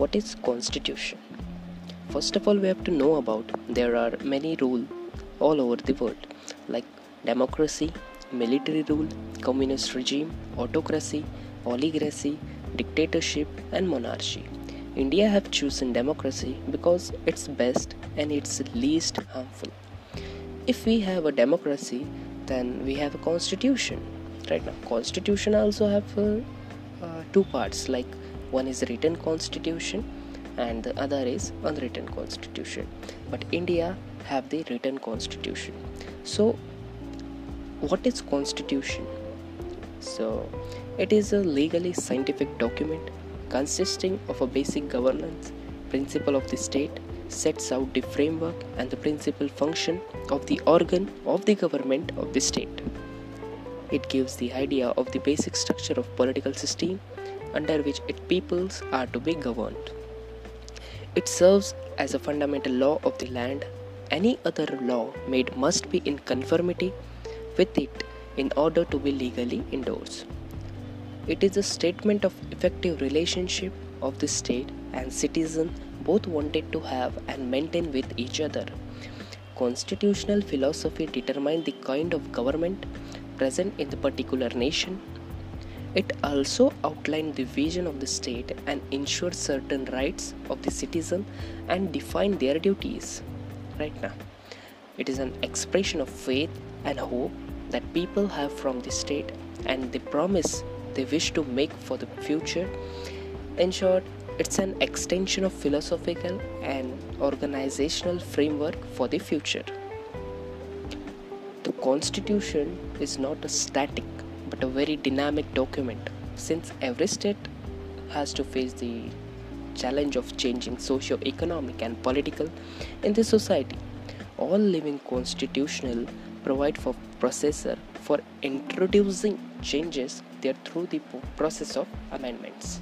what is constitution? First of all we have to know about there are many rules all over the world like democracy military rule communist regime autocracy oligarchy dictatorship and monarchy. India have chosen democracy because it's best and it's least harmful. If we have a democracy then we have a constitution. Right now constitution also have uh, uh, two parts like one is written constitution and the other is unwritten constitution. But india have the written constitution. So what is constitution? So it is a legally scientific document consisting of a basic governance principle of the state sets out the framework and the principal function of the organ of the government of the state. It gives the idea of the basic structure of political system under which its peoples are to be governed. It serves as a fundamental law of the land. Any other law made must be in conformity with it in order to be legally endorsed. It is a statement of effective relationship of the state and citizen both wanted to have and maintain with each other. Constitutional philosophy determines the kind of government present in the particular nation it also outlined the vision of the state and ensured certain rights of the citizen and defined their duties. Right now, it is an expression of faith and hope that people have from the state and the promise they wish to make for the future. In short, it's an extension of philosophical and organizational framework for the future. The constitution is not a static but a very dynamic document since every state has to face the challenge of changing socio-economic and political in the society. All living constitutional provide for processor for introducing changes there through the process of amendments